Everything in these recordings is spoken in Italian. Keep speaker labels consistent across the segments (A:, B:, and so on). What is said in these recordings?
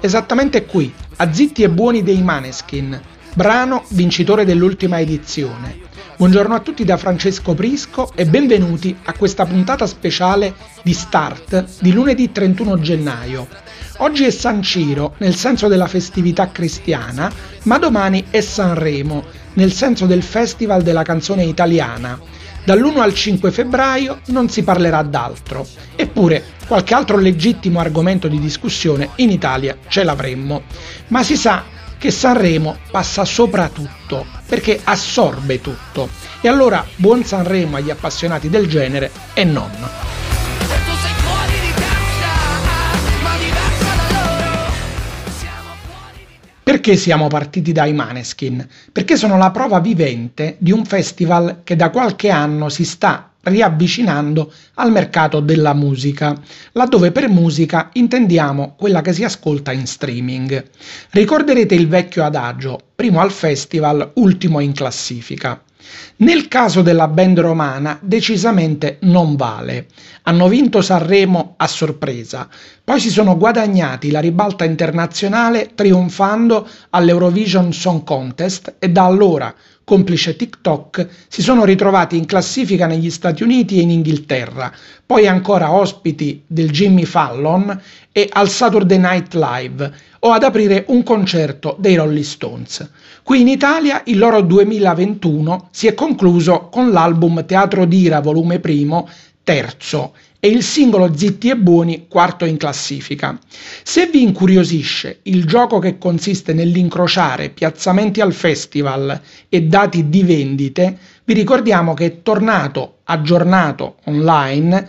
A: Esattamente qui, a Zitti e Buoni dei Maneskin, brano vincitore dell'ultima edizione. Buongiorno a tutti da Francesco Prisco e benvenuti a questa puntata speciale di Start di lunedì 31 gennaio. Oggi è San Ciro nel senso della festività cristiana, ma domani è Sanremo nel senso del Festival della canzone italiana. Dall'1 al 5 febbraio non si parlerà d'altro, eppure qualche altro legittimo argomento di discussione in Italia ce l'avremmo. Ma si sa che Sanremo passa sopra tutto, perché assorbe tutto. E allora buon Sanremo agli appassionati del genere e non. Perché siamo partiti dai Maneskin? Perché sono la prova vivente di un festival che da qualche anno si sta riavvicinando al mercato della musica, laddove per musica intendiamo quella che si ascolta in streaming. Ricorderete il vecchio adagio, primo al festival, ultimo in classifica. Nel caso della band romana decisamente non vale. Hanno vinto Sanremo a sorpresa, poi si sono guadagnati la ribalta internazionale trionfando all'Eurovision Song Contest e da allora complice TikTok, si sono ritrovati in classifica negli Stati Uniti e in Inghilterra, poi ancora ospiti del Jimmy Fallon e al Saturday Night Live o ad aprire un concerto dei Rolling Stones. Qui in Italia il loro 2021 si è concluso con l'album Teatro d'Ira volume 1 terzo e il singolo Zitti e Buoni quarto in classifica. Se vi incuriosisce il gioco che consiste nell'incrociare piazzamenti al festival e dati di vendite, vi ricordiamo che è tornato aggiornato online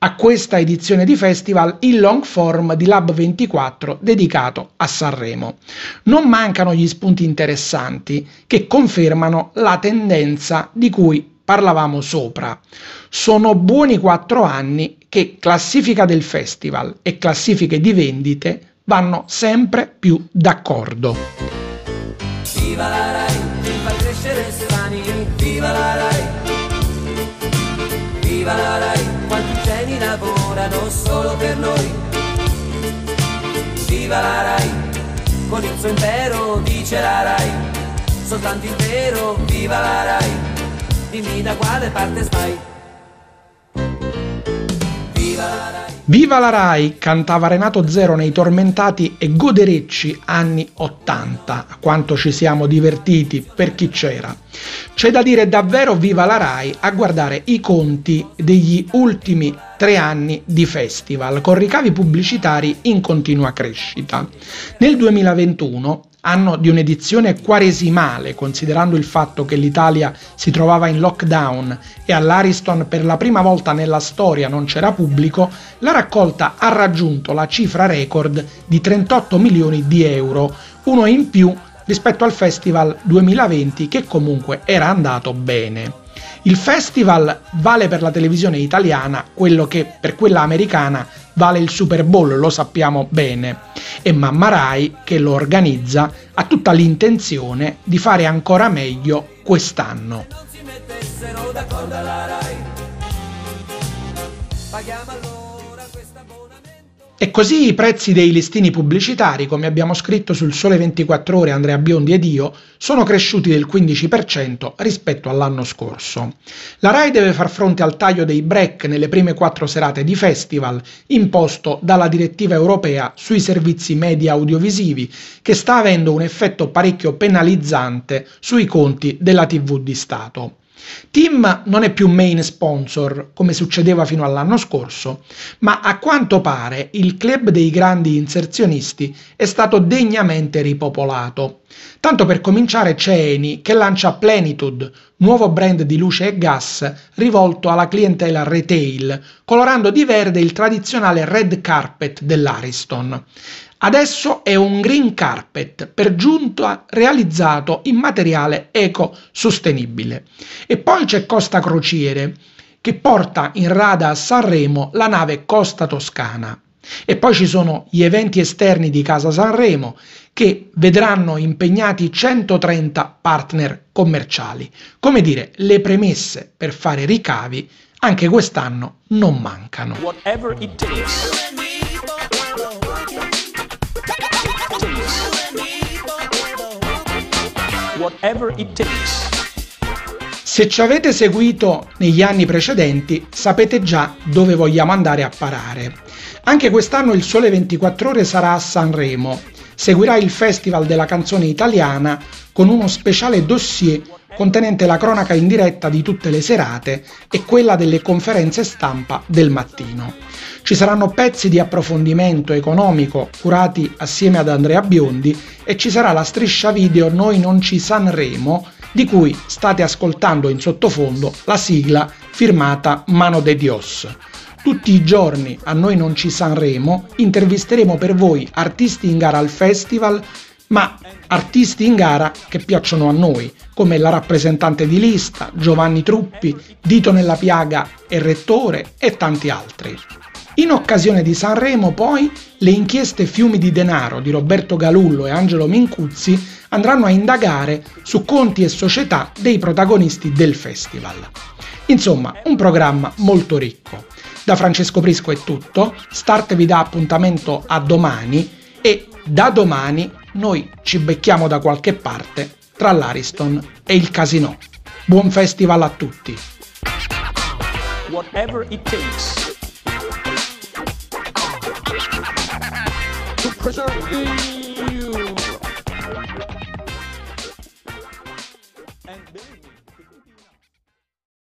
A: a questa edizione di festival il long form di Lab 24 dedicato a Sanremo. Non mancano gli spunti interessanti che confermano la tendenza di cui parlavamo sopra. Sono buoni quattro anni che classifica del festival e classifiche di vendite vanno sempre più d'accordo. Viva la Rai, fa crescere Stefani, viva la Rai, viva la Rai, quanti geni lavorano solo per noi, viva la Rai, con il suo impero dice la Rai, soltanto il vero, viva la Rai dimmi da quale parte stai. Viva la Rai! Viva la Rai! cantava Renato Zero nei tormentati e goderecci anni 80. Quanto ci siamo divertiti per chi c'era. C'è da dire davvero viva la Rai a guardare i conti degli ultimi tre anni di festival con ricavi pubblicitari in continua crescita. Nel 2021 anno di un'edizione quaresimale, considerando il fatto che l'Italia si trovava in lockdown e all'Ariston per la prima volta nella storia non c'era pubblico, la raccolta ha raggiunto la cifra record di 38 milioni di euro, uno in più rispetto al Festival 2020 che comunque era andato bene. Il festival vale per la televisione italiana quello che per quella americana vale il Super Bowl, lo sappiamo bene, e Mamma Rai, che lo organizza, ha tutta l'intenzione di fare ancora meglio quest'anno. E così i prezzi dei listini pubblicitari, come abbiamo scritto sul Sole 24 Ore Andrea Biondi ed io, sono cresciuti del 15% rispetto all'anno scorso. La RAI deve far fronte al taglio dei break nelle prime quattro serate di festival, imposto dalla direttiva europea sui servizi media audiovisivi, che sta avendo un effetto parecchio penalizzante sui conti della TV di Stato. Tim non è più main sponsor come succedeva fino all'anno scorso, ma a quanto pare il club dei grandi inserzionisti è stato degnamente ripopolato. Tanto per cominciare c'è Eni che lancia Plenitude, nuovo brand di luce e gas rivolto alla clientela retail, colorando di verde il tradizionale red carpet dell'Ariston. Adesso è un green carpet, per giunta realizzato in materiale eco-sostenibile. E poi c'è Costa Crociere, che porta in rada a Sanremo la nave Costa Toscana. E poi ci sono gli eventi esterni di Casa Sanremo che vedranno impegnati 130 partner commerciali. Come dire, le premesse per fare ricavi anche quest'anno non mancano. Se ci avete seguito negli anni precedenti sapete già dove vogliamo andare a parare. Anche quest'anno il Sole 24 ore sarà a Sanremo. Seguirà il Festival della canzone italiana con uno speciale dossier contenente la cronaca in diretta di tutte le serate e quella delle conferenze stampa del mattino. Ci saranno pezzi di approfondimento economico curati assieme ad Andrea Biondi e ci sarà la striscia video Noi non ci Sanremo di cui state ascoltando in sottofondo la sigla firmata Mano de Dios. Tutti i giorni a noi non ci Sanremo intervisteremo per voi artisti in gara al festival, ma artisti in gara che piacciono a noi, come la rappresentante di lista, Giovanni Truppi, Dito nella piaga e Rettore e tanti altri. In occasione di Sanremo, poi, le inchieste Fiumi di denaro di Roberto Galullo e Angelo Mincuzzi andranno a indagare su conti e società dei protagonisti del festival. Insomma, un programma molto ricco. Da Francesco Prisco è tutto, Start vi dà appuntamento a domani e da domani noi ci becchiamo da qualche parte tra l'Ariston e il Casino. Buon festival a tutti! Whatever it takes to preserve you.